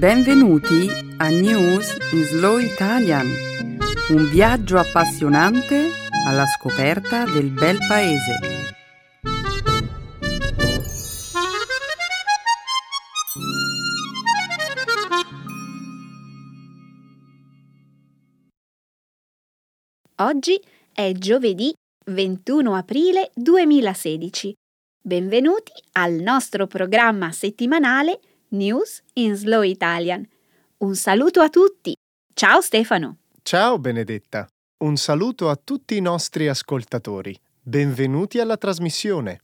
Benvenuti a News in Slow Italian, un viaggio appassionante alla scoperta del bel paese. Oggi è giovedì 21 aprile 2016. Benvenuti al nostro programma settimanale News in Slow Italian. Un saluto a tutti. Ciao Stefano. Ciao Benedetta. Un saluto a tutti i nostri ascoltatori. Benvenuti alla trasmissione.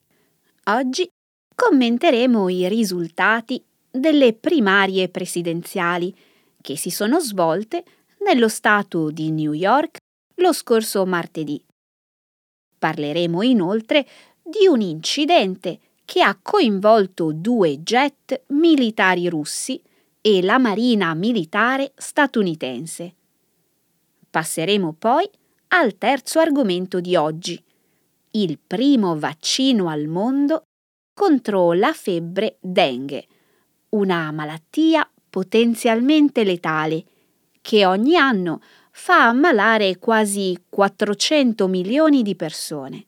Oggi commenteremo i risultati delle primarie presidenziali che si sono svolte nello stato di New York lo scorso martedì. Parleremo inoltre di un incidente che ha coinvolto due jet militari russi e la marina militare statunitense. Passeremo poi al terzo argomento di oggi, il primo vaccino al mondo contro la febbre dengue, una malattia potenzialmente letale che ogni anno fa ammalare quasi 400 milioni di persone.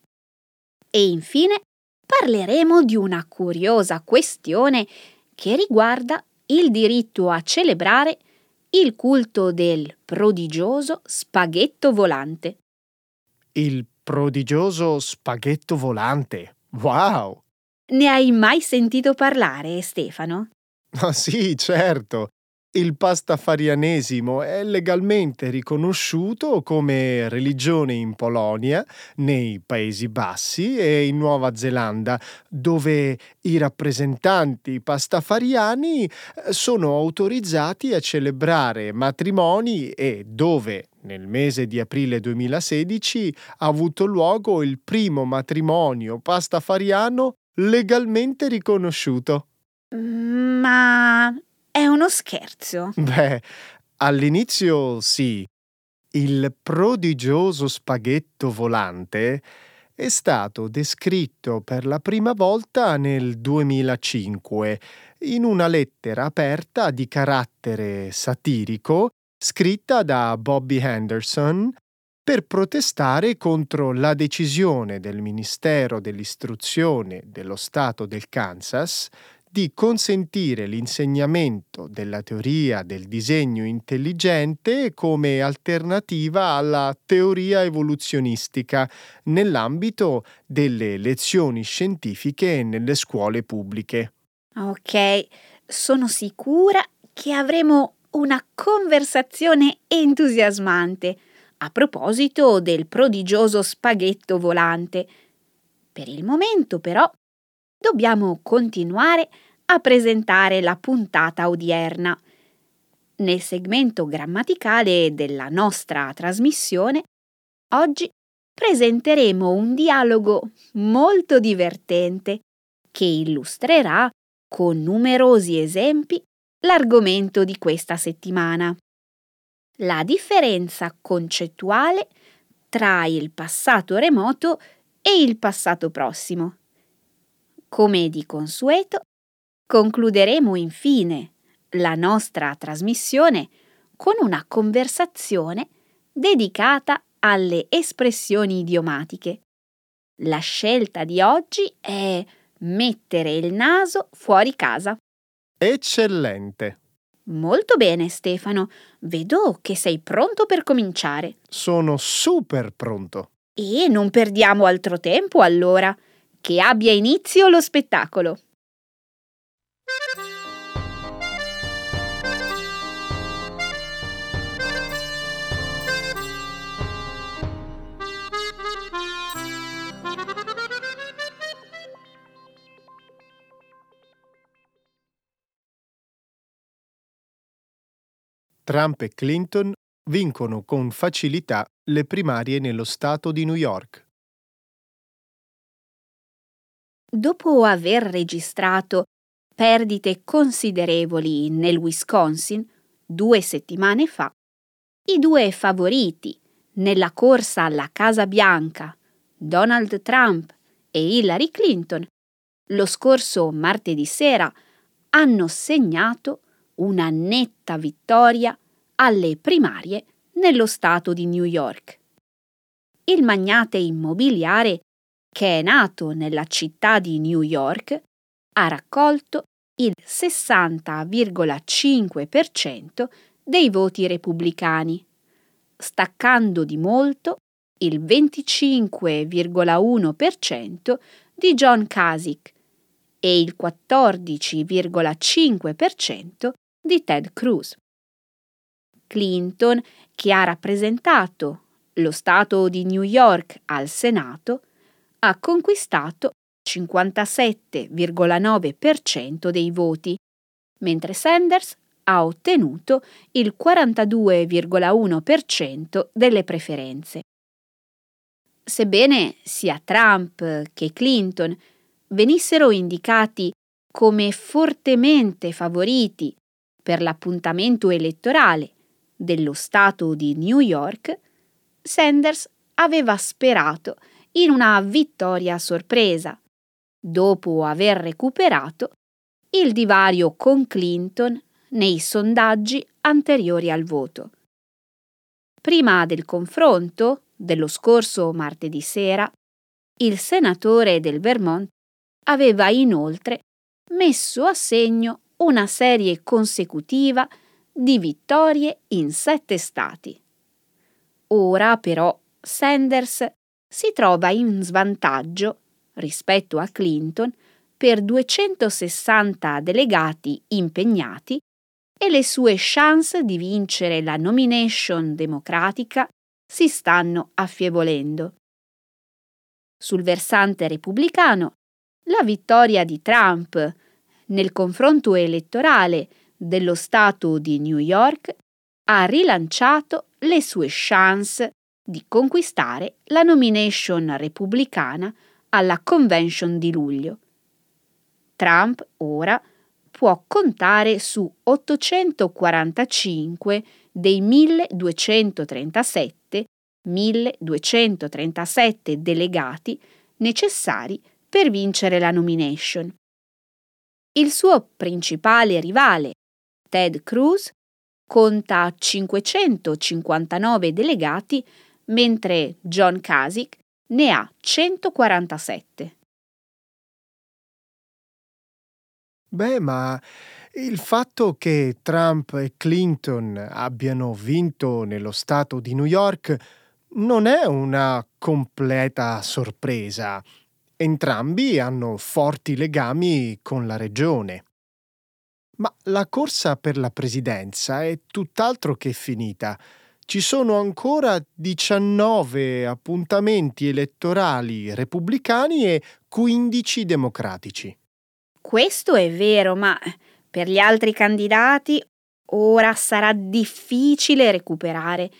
E infine parleremo di una curiosa questione che riguarda il diritto a celebrare il culto del prodigioso spaghetto volante. Il prodigioso spaghetto volante. Wow! Ne hai mai sentito parlare, Stefano? Ah sì, certo. Il pastafarianesimo è legalmente riconosciuto come religione in Polonia, nei Paesi Bassi e in Nuova Zelanda, dove i rappresentanti pastafariani eh, sono autorizzati a celebrare matrimoni e dove nel mese di aprile 2016 ha avuto luogo il primo matrimonio pastafariano legalmente riconosciuto. Ma è uno scherzo. Beh, all'inizio sì. Il prodigioso spaghetto volante è stato descritto per la prima volta nel 2005 in una lettera aperta di carattere satirico scritta da Bobby Henderson per protestare contro la decisione del Ministero dell'Istruzione dello Stato del Kansas di consentire l'insegnamento della teoria del disegno intelligente come alternativa alla teoria evoluzionistica nell'ambito delle lezioni scientifiche nelle scuole pubbliche. Ok, sono sicura che avremo una conversazione entusiasmante a proposito del prodigioso spaghetto volante. Per il momento, però, dobbiamo continuare a presentare la puntata odierna. Nel segmento grammaticale della nostra trasmissione, oggi presenteremo un dialogo molto divertente che illustrerà con numerosi esempi l'argomento di questa settimana. La differenza concettuale tra il passato remoto e il passato prossimo. Come di consueto, concluderemo infine la nostra trasmissione con una conversazione dedicata alle espressioni idiomatiche. La scelta di oggi è mettere il naso fuori casa. Eccellente. Molto bene, Stefano. Vedo che sei pronto per cominciare. Sono super pronto. E non perdiamo altro tempo allora. Che abbia inizio lo spettacolo. Trump e Clinton vincono con facilità le primarie nello stato di New York. Dopo aver registrato perdite considerevoli nel Wisconsin due settimane fa, i due favoriti nella corsa alla Casa Bianca, Donald Trump e Hillary Clinton, lo scorso martedì sera hanno segnato una netta vittoria alle primarie nello Stato di New York. Il magnate immobiliare, che è nato nella città di New York, ha raccolto il 60,5% dei voti repubblicani, staccando di molto il 25,1% di John Kasich e il 14,5% di Ted Cruz. Clinton, che ha rappresentato lo Stato di New York al Senato, ha conquistato 57,9% dei voti, mentre Sanders ha ottenuto il 42,1% delle preferenze. Sebbene sia Trump che Clinton venissero indicati come fortemente favoriti per l'appuntamento elettorale dello Stato di New York, Sanders aveva sperato in una vittoria a sorpresa, dopo aver recuperato il divario con Clinton nei sondaggi anteriori al voto. Prima del confronto dello scorso martedì sera, il senatore del Vermont aveva inoltre messo a segno una serie consecutiva di vittorie in sette stati. Ora però Sanders si trova in svantaggio rispetto a Clinton per 260 delegati impegnati e le sue chance di vincere la nomination democratica si stanno affievolendo. Sul versante repubblicano, la vittoria di Trump nel confronto elettorale dello Stato di New York ha rilanciato le sue chance di conquistare la nomination repubblicana alla convention di luglio. Trump ora può contare su 845 dei 1237 1237 delegati necessari per vincere la nomination. Il suo principale rivale, Ted Cruz, conta 559 delegati, mentre John Kasich ne ha 147. Beh, ma il fatto che Trump e Clinton abbiano vinto nello stato di New York non è una completa sorpresa. Entrambi hanno forti legami con la regione. Ma la corsa per la presidenza è tutt'altro che finita. Ci sono ancora 19 appuntamenti elettorali repubblicani e 15 democratici. Questo è vero, ma per gli altri candidati ora sarà difficile recuperare.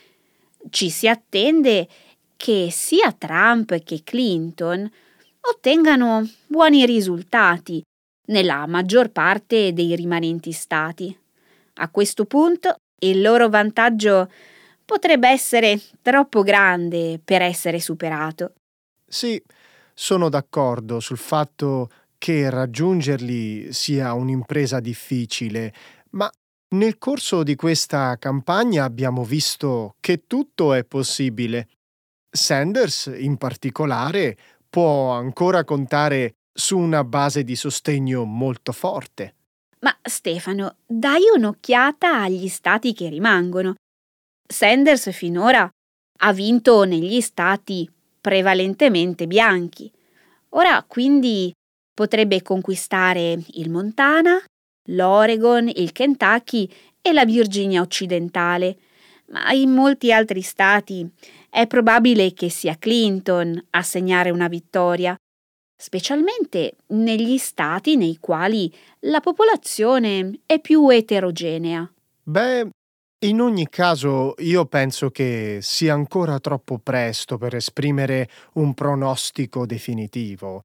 Ci si attende che sia Trump che Clinton ottengano buoni risultati nella maggior parte dei rimanenti stati. A questo punto il loro vantaggio potrebbe essere troppo grande per essere superato. Sì, sono d'accordo sul fatto che raggiungerli sia un'impresa difficile, ma nel corso di questa campagna abbiamo visto che tutto è possibile. Sanders, in particolare, può ancora contare su una base di sostegno molto forte. Ma Stefano, dai un'occhiata agli stati che rimangono. Sanders finora ha vinto negli stati prevalentemente bianchi. Ora quindi potrebbe conquistare il Montana, l'Oregon, il Kentucky e la Virginia occidentale, ma in molti altri stati è probabile che sia Clinton a segnare una vittoria, specialmente negli stati nei quali la popolazione è più eterogenea. Beh, in ogni caso io penso che sia ancora troppo presto per esprimere un pronostico definitivo.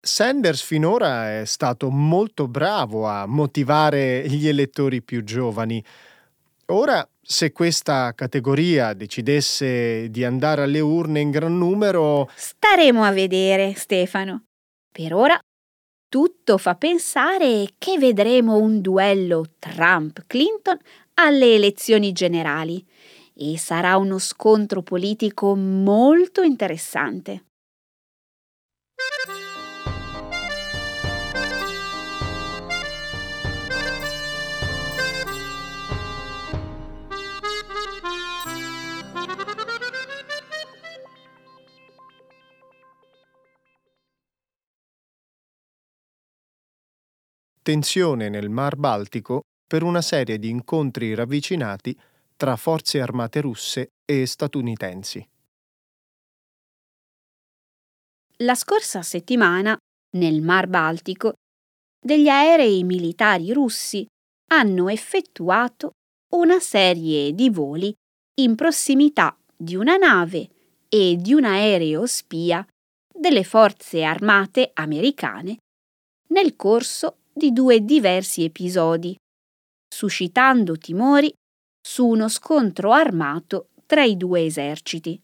Sanders finora è stato molto bravo a motivare gli elettori più giovani. Ora, se questa categoria decidesse di andare alle urne in gran numero... Staremo a vedere, Stefano. Per ora Tutto fa pensare che vedremo un duello Trump-Clinton alle elezioni generali e sarà uno scontro politico molto interessante. tensione nel Mar Baltico per una serie di incontri ravvicinati tra forze armate russe e statunitensi. La scorsa settimana, nel Mar Baltico, degli aerei militari russi hanno effettuato una serie di voli in prossimità di una nave e di un aereo spia delle forze armate americane nel corso di due diversi episodi, suscitando timori su uno scontro armato tra i due eserciti.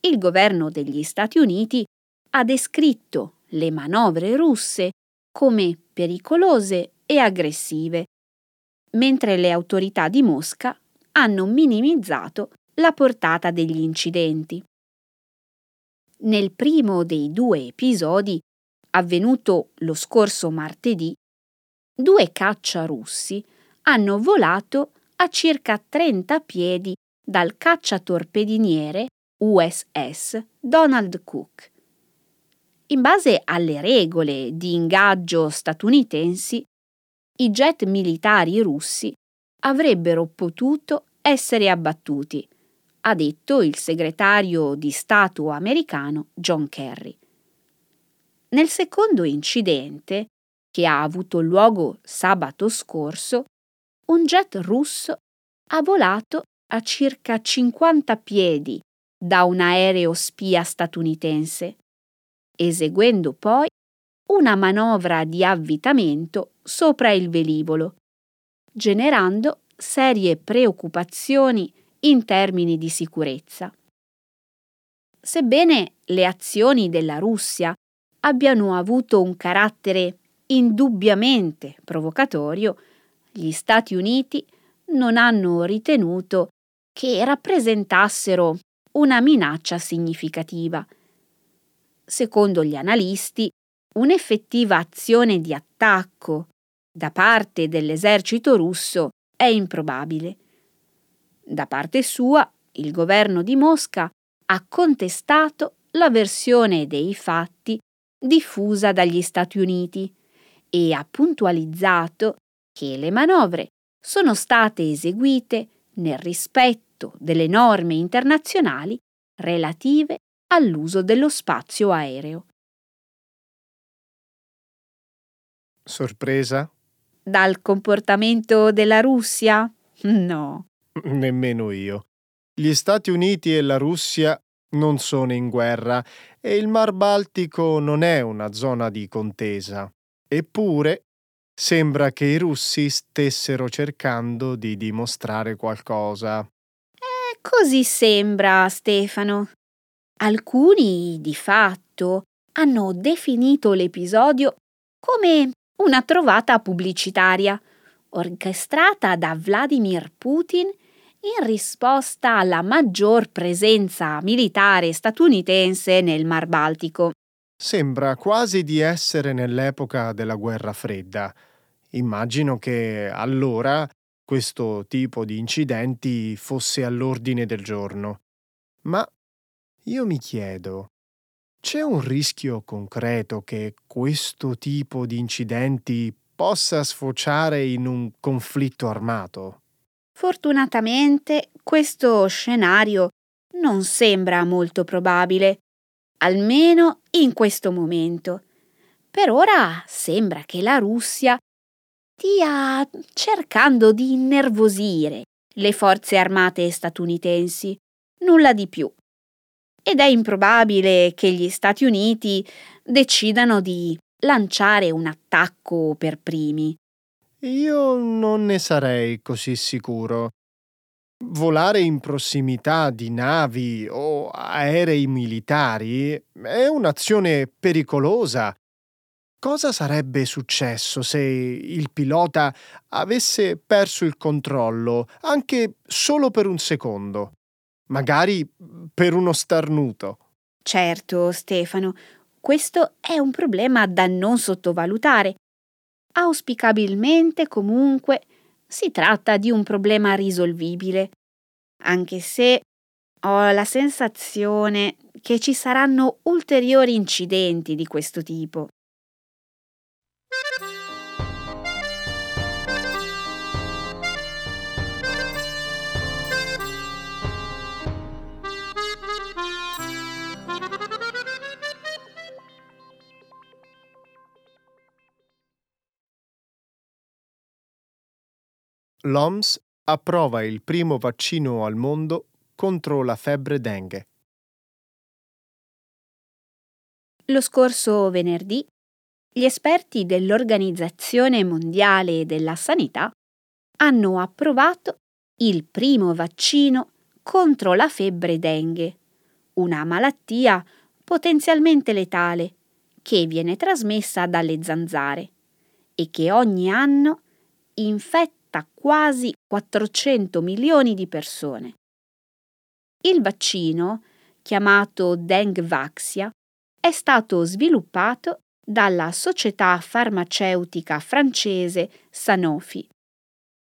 Il governo degli Stati Uniti ha descritto le manovre russe come pericolose e aggressive, mentre le autorità di Mosca hanno minimizzato la portata degli incidenti. Nel primo dei due episodi avvenuto lo scorso martedì, due caccia russi hanno volato a circa 30 piedi dal cacciatorpediniere USS Donald Cook. In base alle regole di ingaggio statunitensi, i jet militari russi avrebbero potuto essere abbattuti, ha detto il segretario di Stato americano John Kerry. Nel secondo incidente, che ha avuto luogo sabato scorso, un jet russo ha volato a circa 50 piedi da un aereo spia statunitense, eseguendo poi una manovra di avvitamento sopra il velivolo, generando serie preoccupazioni in termini di sicurezza. Sebbene le azioni della Russia abbiano avuto un carattere indubbiamente provocatorio, gli Stati Uniti non hanno ritenuto che rappresentassero una minaccia significativa. Secondo gli analisti, un'effettiva azione di attacco da parte dell'esercito russo è improbabile. Da parte sua, il governo di Mosca ha contestato la versione dei fatti diffusa dagli Stati Uniti e ha puntualizzato che le manovre sono state eseguite nel rispetto delle norme internazionali relative all'uso dello spazio aereo. Sorpresa? Dal comportamento della Russia? No. Nemmeno io. Gli Stati Uniti e la Russia non sono in guerra e il Mar Baltico non è una zona di contesa. Eppure sembra che i russi stessero cercando di dimostrare qualcosa. Eh, così sembra, Stefano. Alcuni, di fatto, hanno definito l'episodio come una trovata pubblicitaria, orchestrata da Vladimir Putin in risposta alla maggior presenza militare statunitense nel Mar Baltico. Sembra quasi di essere nell'epoca della guerra fredda. Immagino che allora questo tipo di incidenti fosse all'ordine del giorno. Ma io mi chiedo, c'è un rischio concreto che questo tipo di incidenti possa sfociare in un conflitto armato? Fortunatamente questo scenario non sembra molto probabile, almeno in questo momento. Per ora sembra che la Russia stia cercando di innervosire le forze armate statunitensi, nulla di più. Ed è improbabile che gli Stati Uniti decidano di lanciare un attacco per primi. Io non ne sarei così sicuro. Volare in prossimità di navi o aerei militari è un'azione pericolosa Cosa sarebbe successo se il pilota avesse perso il controllo, anche solo per un secondo? Magari per uno starnuto. Certo, Stefano, questo è un problema da non sottovalutare. Auspicabilmente, comunque, si tratta di un problema risolvibile, anche se ho la sensazione che ci saranno ulteriori incidenti di questo tipo. L'OMS approva il primo vaccino al mondo contro la febbre dengue. Lo scorso venerdì gli esperti dell'Organizzazione Mondiale della Sanità hanno approvato il primo vaccino contro la febbre dengue, una malattia potenzialmente letale che viene trasmessa dalle zanzare e che ogni anno infetta quasi 400 milioni di persone. Il vaccino, chiamato Dengvaxia, è stato sviluppato dalla società farmaceutica francese Sanofi,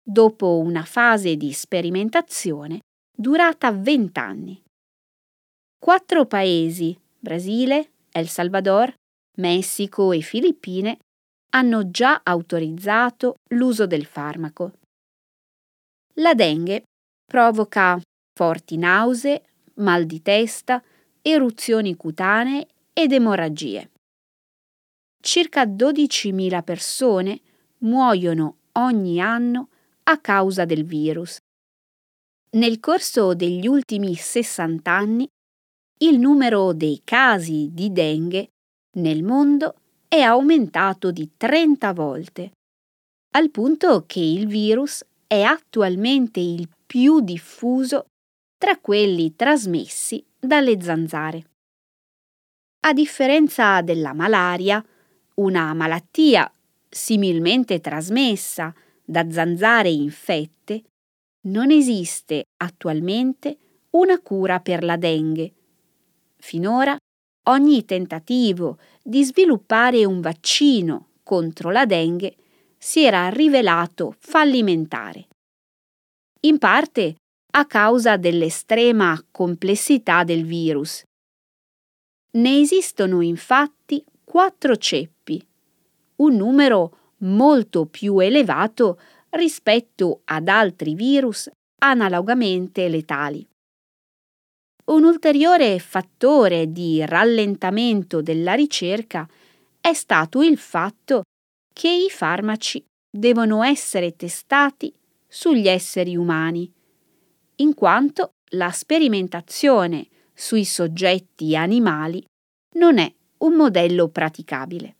dopo una fase di sperimentazione durata 20 anni. Quattro paesi, Brasile, El Salvador, Messico e Filippine, hanno già autorizzato l'uso del farmaco. La dengue provoca forti nausee, mal di testa, eruzioni cutanee ed emorragie circa 12.000 persone muoiono ogni anno a causa del virus. Nel corso degli ultimi 60 anni il numero dei casi di dengue nel mondo è aumentato di 30 volte, al punto che il virus è attualmente il più diffuso tra quelli trasmessi dalle zanzare. A differenza della malaria, una malattia similmente trasmessa da zanzare infette, non esiste attualmente una cura per la dengue. Finora ogni tentativo di sviluppare un vaccino contro la dengue si era rivelato fallimentare. In parte a causa dell'estrema complessità del virus. Ne esistono infatti quattro ceppi, un numero molto più elevato rispetto ad altri virus analogamente letali. Un ulteriore fattore di rallentamento della ricerca è stato il fatto che i farmaci devono essere testati sugli esseri umani, in quanto la sperimentazione sui soggetti animali non è un modello praticabile.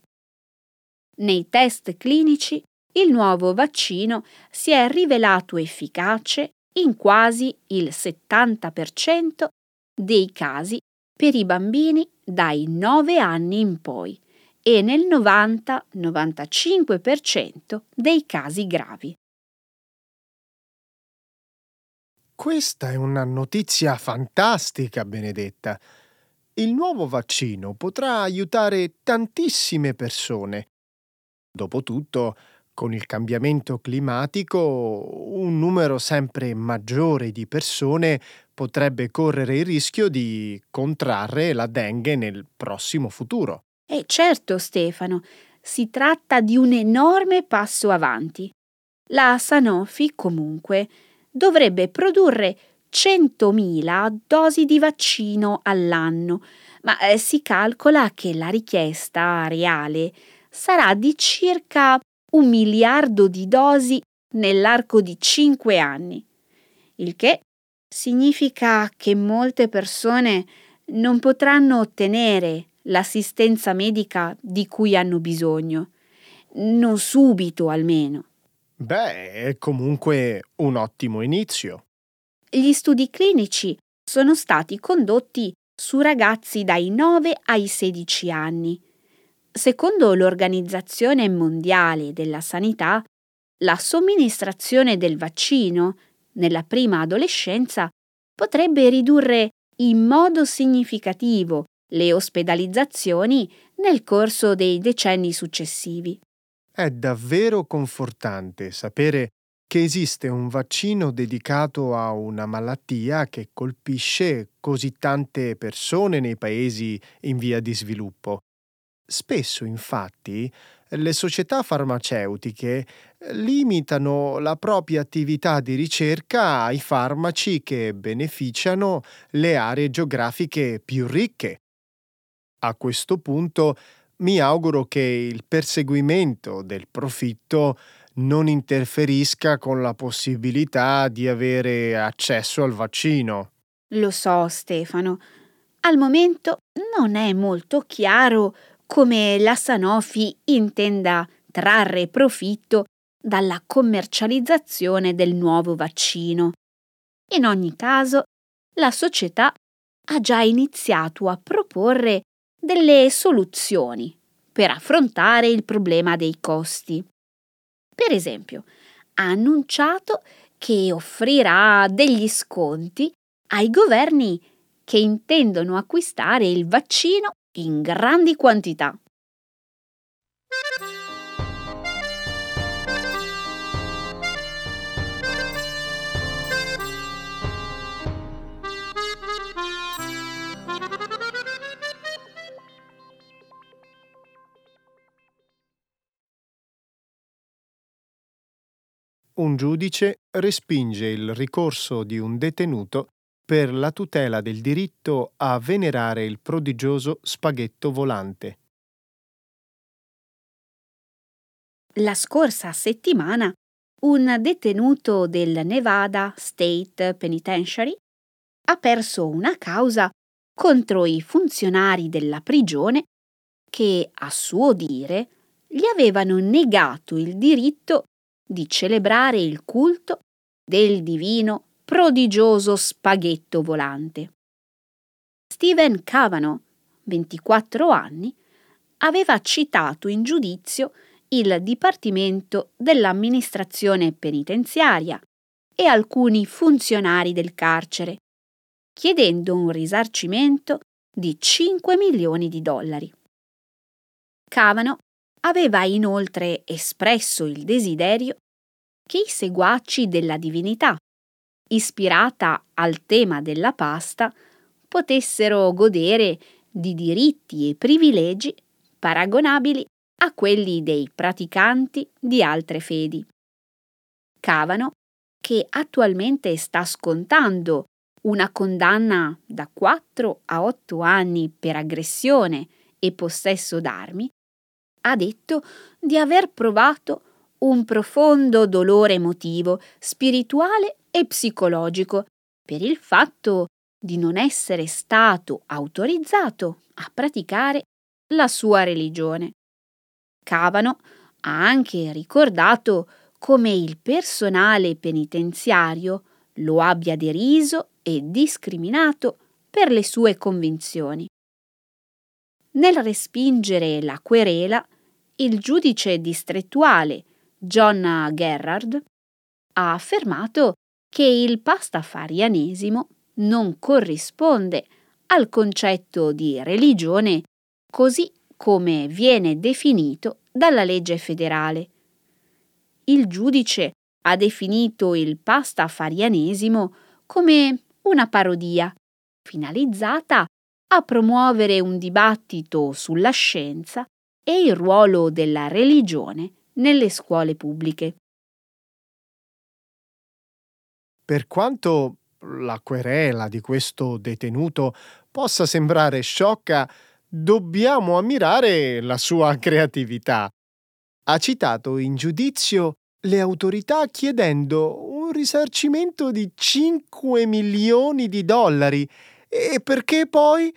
Nei test clinici il nuovo vaccino si è rivelato efficace in quasi il 70% dei casi per i bambini dai 9 anni in poi e nel 90-95% dei casi gravi. Questa è una notizia fantastica, Benedetta. Il nuovo vaccino potrà aiutare tantissime persone. Dopotutto, con il cambiamento climatico, un numero sempre maggiore di persone potrebbe correre il rischio di contrarre la dengue nel prossimo futuro. E certo, Stefano, si tratta di un enorme passo avanti. La Sanofi, comunque, dovrebbe produrre 100.000 dosi di vaccino all'anno, ma eh, si calcola che la richiesta reale sarà di circa un miliardo di dosi nell'arco di 5 anni, il che significa che molte persone non potranno ottenere l'assistenza medica di cui hanno bisogno, non subito almeno. Beh, è comunque un ottimo inizio. Gli studi clinici sono stati condotti su ragazzi dai 9 ai 16 anni, Secondo l'Organizzazione Mondiale della Sanità, la somministrazione del vaccino nella prima adolescenza potrebbe ridurre in modo significativo le ospedalizzazioni nel corso dei decenni successivi. È davvero confortante sapere che esiste un vaccino dedicato a una malattia che colpisce così tante persone nei paesi in via di sviluppo. Spesso, infatti, le società farmaceutiche limitano la propria attività di ricerca ai farmaci che beneficiano le aree geografiche più ricche. A questo punto mi auguro che il perseguimento del profitto non interferisca con la possibilità di avere accesso al vaccino. Lo so, Stefano. Al momento non è molto chiaro come la Sanofi intenda trarre profitto dalla commercializzazione del nuovo vaccino. In ogni caso, la società ha già iniziato a proporre delle soluzioni per affrontare il problema dei costi. Per esempio, ha annunciato che offrirà degli sconti ai governi che intendono acquistare il vaccino in grandi quantità. un giudice respinge il ricorso di un detenuto per la tutela del diritto a venerare il prodigioso spaghetto volante. La scorsa settimana un detenuto del Nevada State Penitentiary ha perso una causa contro i funzionari della prigione che, a suo dire, gli avevano negato il diritto di celebrare il culto del divino prodigioso spaghetto volante. Stephen Cavano, 24 anni, aveva citato in giudizio il Dipartimento dell'amministrazione penitenziaria e alcuni funzionari del carcere, chiedendo un risarcimento di 5 milioni di dollari. Cavano aveva inoltre espresso il desiderio che i seguaci della divinità, ispirata al tema della pasta, potessero godere di diritti e privilegi paragonabili a quelli dei praticanti di altre fedi. Cavano, che attualmente sta scontando una condanna da 4 a 8 anni per aggressione e possesso d'armi, ha detto di aver provato un profondo dolore emotivo, spirituale e psicologico per il fatto di non essere stato autorizzato a praticare la sua religione. Cavano ha anche ricordato come il personale penitenziario lo abbia deriso e discriminato per le sue convinzioni. Nel respingere la querela, il giudice distrettuale John Gerrard ha affermato che il pastafarianesimo non corrisponde al concetto di religione così come viene definito dalla legge federale. Il giudice ha definito il pastafarianesimo come una parodia, finalizzata a promuovere un dibattito sulla scienza e il ruolo della religione nelle scuole pubbliche. Per quanto la querela di questo detenuto possa sembrare sciocca, dobbiamo ammirare la sua creatività. Ha citato in giudizio le autorità chiedendo un risarcimento di 5 milioni di dollari e perché poi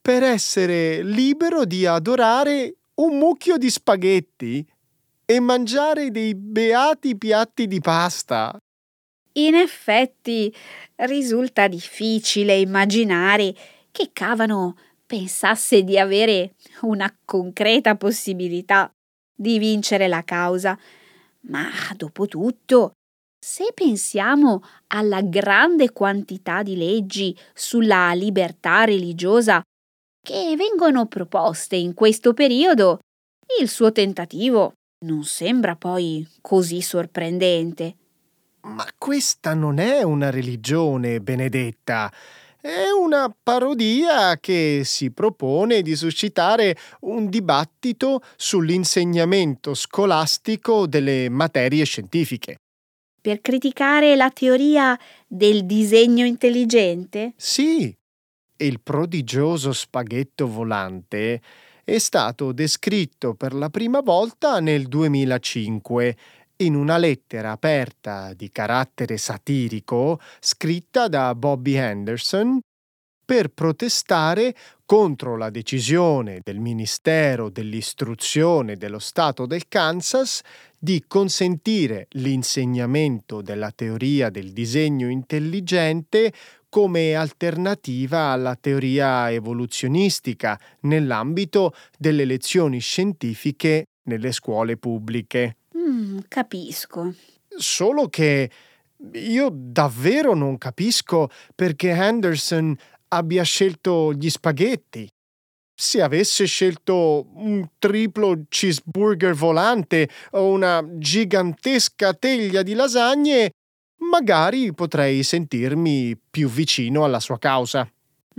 per essere libero di adorare un mucchio di spaghetti e mangiare dei beati piatti di pasta. In effetti risulta difficile immaginare che Cavano pensasse di avere una concreta possibilità di vincere la causa. Ma dopo tutto, se pensiamo alla grande quantità di leggi sulla libertà religiosa che vengono proposte in questo periodo, il suo tentativo non sembra poi così sorprendente. Ma questa non è una religione, Benedetta. È una parodia che si propone di suscitare un dibattito sull'insegnamento scolastico delle materie scientifiche. Per criticare la teoria del disegno intelligente? Sì, il prodigioso spaghetto volante è stato descritto per la prima volta nel 2005 in una lettera aperta di carattere satirico scritta da Bobby Henderson per protestare contro la decisione del Ministero dell'Istruzione dello Stato del Kansas di consentire l'insegnamento della teoria del disegno intelligente come alternativa alla teoria evoluzionistica nell'ambito delle lezioni scientifiche nelle scuole pubbliche. Mm, capisco. Solo che io davvero non capisco perché Henderson abbia scelto gli spaghetti. Se avesse scelto un triplo cheeseburger volante o una gigantesca teglia di lasagne, magari potrei sentirmi più vicino alla sua causa.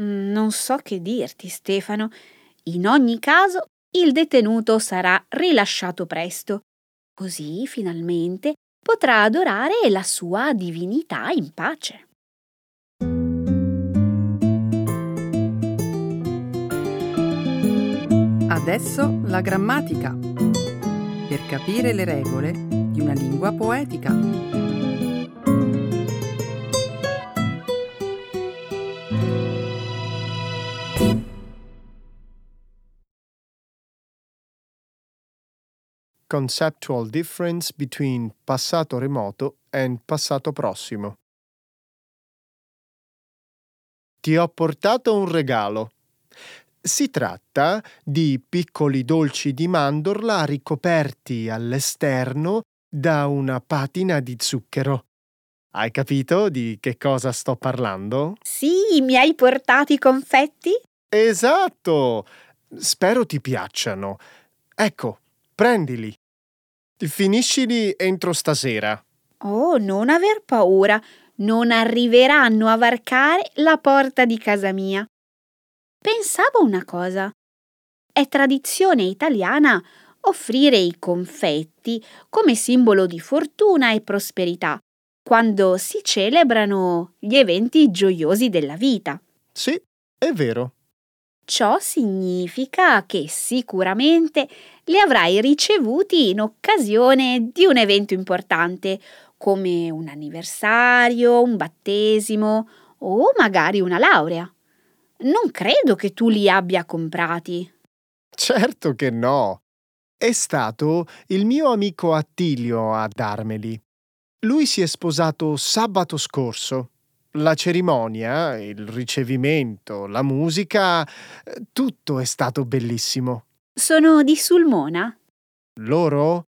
Mm, non so che dirti, Stefano. In ogni caso, il detenuto sarà rilasciato presto Così finalmente potrà adorare la sua divinità in pace. Adesso la grammatica. Per capire le regole di una lingua poetica. conceptual difference between passato remoto and passato prossimo. Ti ho portato un regalo. Si tratta di piccoli dolci di mandorla ricoperti all'esterno da una patina di zucchero. Hai capito di che cosa sto parlando? Sì, mi hai portato i confetti? Esatto! Spero ti piacciono. Ecco, prendili. Finiscili entro stasera. Oh, non aver paura, non arriveranno a varcare la porta di casa mia. Pensavo una cosa. È tradizione italiana offrire i confetti come simbolo di fortuna e prosperità quando si celebrano gli eventi gioiosi della vita. Sì, è vero. Ciò significa che sicuramente li avrai ricevuti in occasione di un evento importante, come un anniversario, un battesimo o magari una laurea. Non credo che tu li abbia comprati. Certo che no. È stato il mio amico Attilio a darmeli. Lui si è sposato sabato scorso la cerimonia, il ricevimento, la musica, eh, tutto è stato bellissimo. Sono di Sulmona? Loro?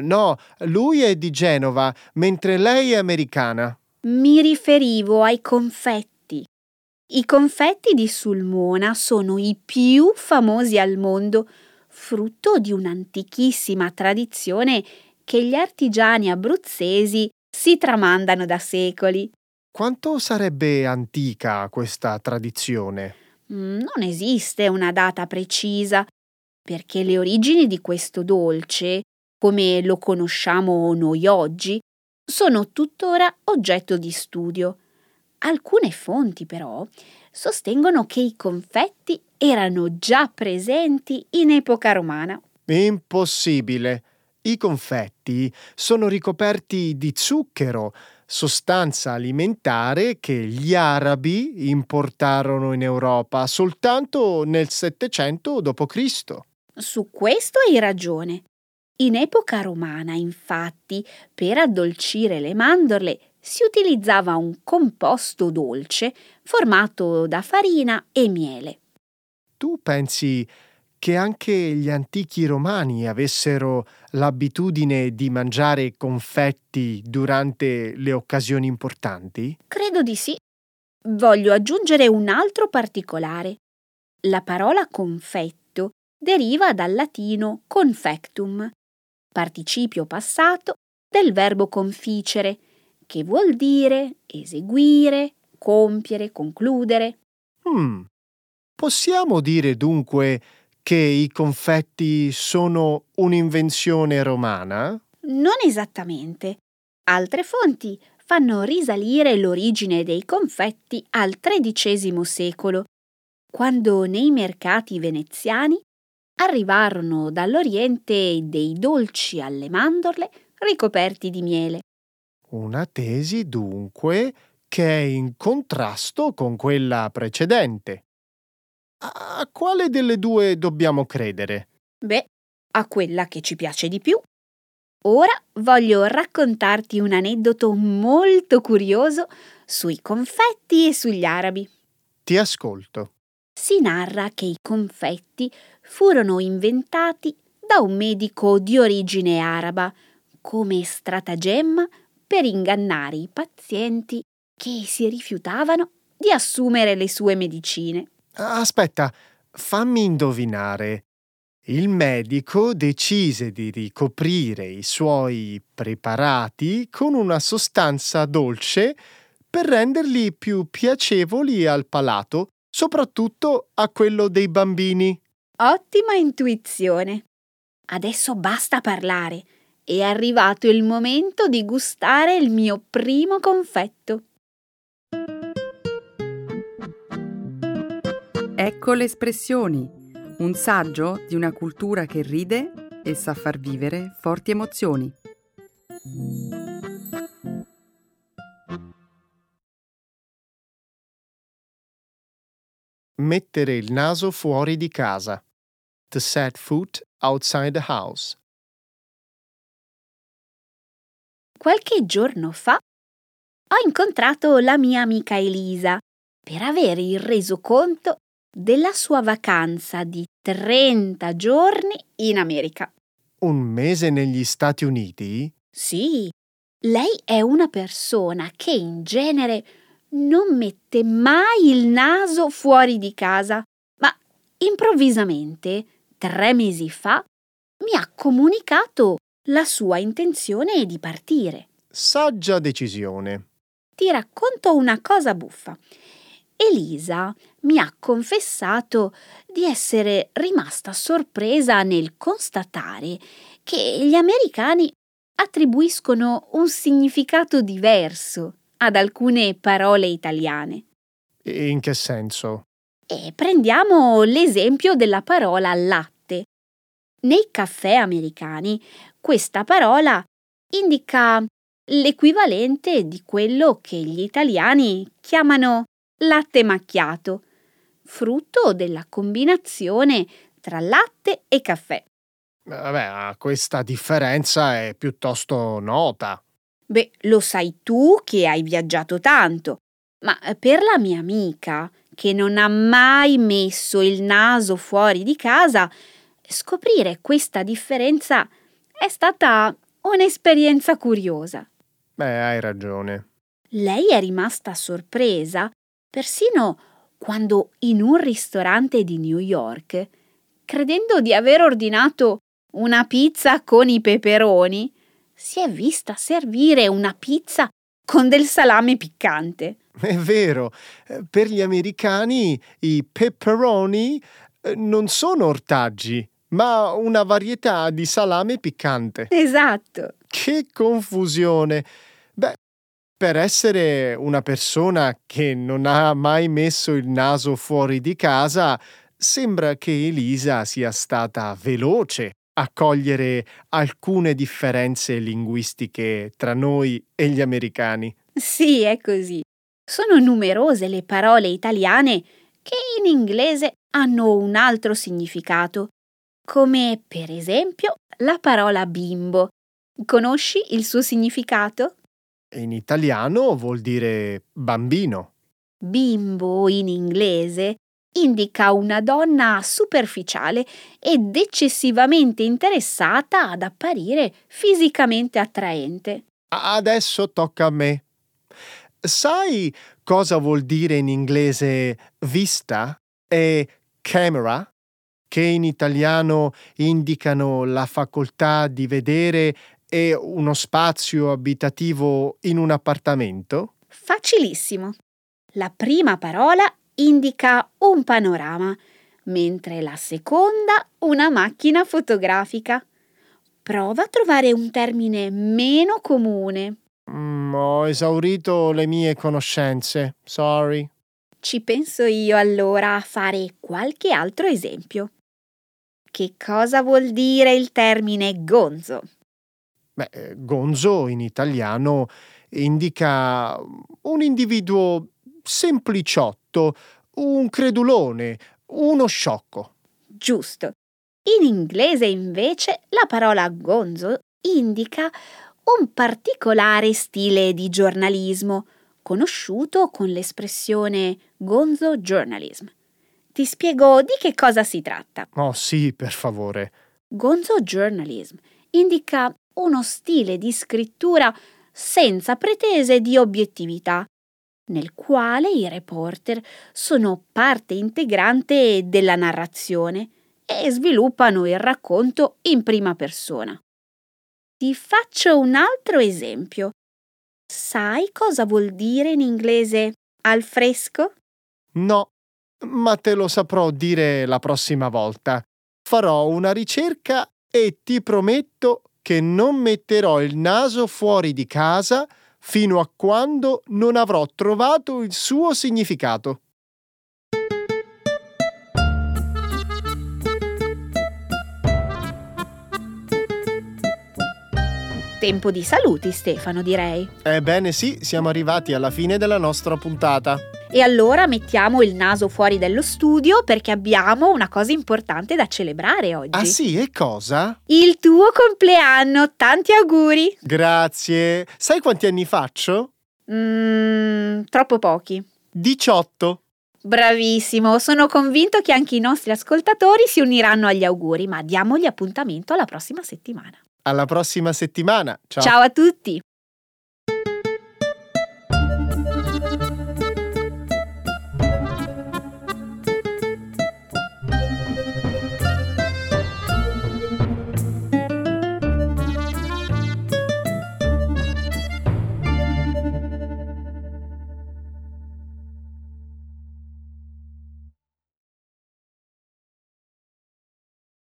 No, lui è di Genova, mentre lei è americana. Mi riferivo ai confetti. I confetti di Sulmona sono i più famosi al mondo, frutto di un'antichissima tradizione che gli artigiani abruzzesi si tramandano da secoli. Quanto sarebbe antica questa tradizione? Mm, non esiste una data precisa, perché le origini di questo dolce, come lo conosciamo noi oggi, sono tuttora oggetto di studio. Alcune fonti, però, sostengono che i confetti erano già presenti in epoca romana. Impossibile. I confetti sono ricoperti di zucchero, sostanza alimentare che gli arabi importarono in Europa soltanto nel 700 d.C. Su questo hai ragione. In epoca romana, infatti, per addolcire le mandorle si utilizzava un composto dolce formato da farina e miele. tu pensi che anche gli antichi romani avessero l'abitudine di mangiare confetti durante le occasioni importanti? Credo di sì. Voglio aggiungere un altro particolare. La parola confetto deriva dal latino confectum, participio passato del verbo conficere, che vuol dire eseguire, compiere, concludere. Hmm. Possiamo dire dunque che i confetti sono un'invenzione romana? Non esattamente. Altre fonti fanno risalire l'origine dei confetti al XIII secolo, quando nei mercati veneziani arrivarono dall'Oriente dei dolci alle mandorle ricoperti di miele. Una tesi dunque che è in contrasto con quella precedente. A quale delle due dobbiamo credere? Beh, a quella che ci piace di più. Ora voglio raccontarti un aneddoto molto curioso sui confetti e sugli arabi. Ti ascolto. Si narra che i confetti furono inventati da un medico di origine araba come stratagemma per ingannare i pazienti che si rifiutavano di assumere le sue medicine. Aspetta, fammi indovinare. Il medico decise di ricoprire i suoi preparati con una sostanza dolce per renderli più piacevoli al palato, soprattutto a quello dei bambini. Ottima intuizione. Adesso basta parlare. È arrivato il momento di gustare il mio primo confetto. Ecco le espressioni, un saggio di una cultura che ride e sa far vivere forti emozioni. Mettere il naso fuori di casa. To set foot outside the house. Qualche giorno fa ho incontrato la mia amica Elisa per avere il resoconto della sua vacanza di 30 giorni in America. Un mese negli Stati Uniti? Sì, lei è una persona che in genere non mette mai il naso fuori di casa, ma improvvisamente, tre mesi fa, mi ha comunicato la sua intenzione di partire. Saggia decisione. Ti racconto una cosa buffa. Elisa mi ha confessato di essere rimasta sorpresa nel constatare che gli americani attribuiscono un significato diverso ad alcune parole italiane. In che senso? E prendiamo l'esempio della parola latte. Nei caffè americani questa parola indica l'equivalente di quello che gli italiani chiamano latte macchiato, frutto della combinazione tra latte e caffè. Vabbè, questa differenza è piuttosto nota. Beh, lo sai tu che hai viaggiato tanto, ma per la mia amica, che non ha mai messo il naso fuori di casa, scoprire questa differenza è stata un'esperienza curiosa. Beh, hai ragione. Lei è rimasta sorpresa persino quando in un ristorante di New York, credendo di aver ordinato una pizza con i peperoni, si è vista servire una pizza con del salame piccante. È vero, eh, per gli americani i pepperoni eh, non sono ortaggi, ma una varietà di salame piccante. Esatto. Che confusione! Beh, per essere una persona che non ha mai messo il naso fuori di casa, sembra che Elisa sia stata veloce a cogliere alcune differenze linguistiche tra noi e gli americani. Sì, è così. Sono numerose le parole italiane che in inglese hanno un altro significato, come per esempio la parola bimbo. Conosci il suo significato? In italiano vuol dire bambino. Bimbo in inglese indica una donna superficiale ed eccessivamente interessata ad apparire fisicamente attraente. Adesso tocca a me. Sai cosa vuol dire in inglese vista e camera? Che in italiano indicano la facoltà di vedere e uno spazio abitativo in un appartamento? Facilissimo. La prima parola indica un panorama, mentre la seconda una macchina fotografica. Prova a trovare un termine meno comune. Mm, ho esaurito le mie conoscenze. Sorry. Ci penso io allora a fare qualche altro esempio. Che cosa vuol dire il termine gonzo? Beh, eh, gonzo in italiano indica un individuo sempliciotto, un credulone, uno sciocco. Giusto. In inglese invece la parola gonzo indica un particolare stile di giornalismo, conosciuto con l'espressione gonzo journalism. Ti spiego di che cosa si tratta. Oh sì, per favore. Gonzo journalism indica uno stile di scrittura senza pretese di obiettività, nel quale i reporter sono parte integrante della narrazione e sviluppano il racconto in prima persona. Ti faccio un altro esempio. Sai cosa vuol dire in inglese al fresco? No, ma te lo saprò dire la prossima volta. Farò una ricerca e ti prometto che non metterò il naso fuori di casa fino a quando non avrò trovato il suo significato. Tempo di saluti, Stefano, direi. Ebbene sì, siamo arrivati alla fine della nostra puntata. E allora mettiamo il naso fuori dello studio perché abbiamo una cosa importante da celebrare oggi. Ah sì, e cosa? Il tuo compleanno, tanti auguri! Grazie. Sai quanti anni faccio? Mmm, troppo pochi. 18. Bravissimo, sono convinto che anche i nostri ascoltatori si uniranno agli auguri, ma diamogli appuntamento alla prossima settimana. Alla prossima settimana. Ciao. Ciao a tutti!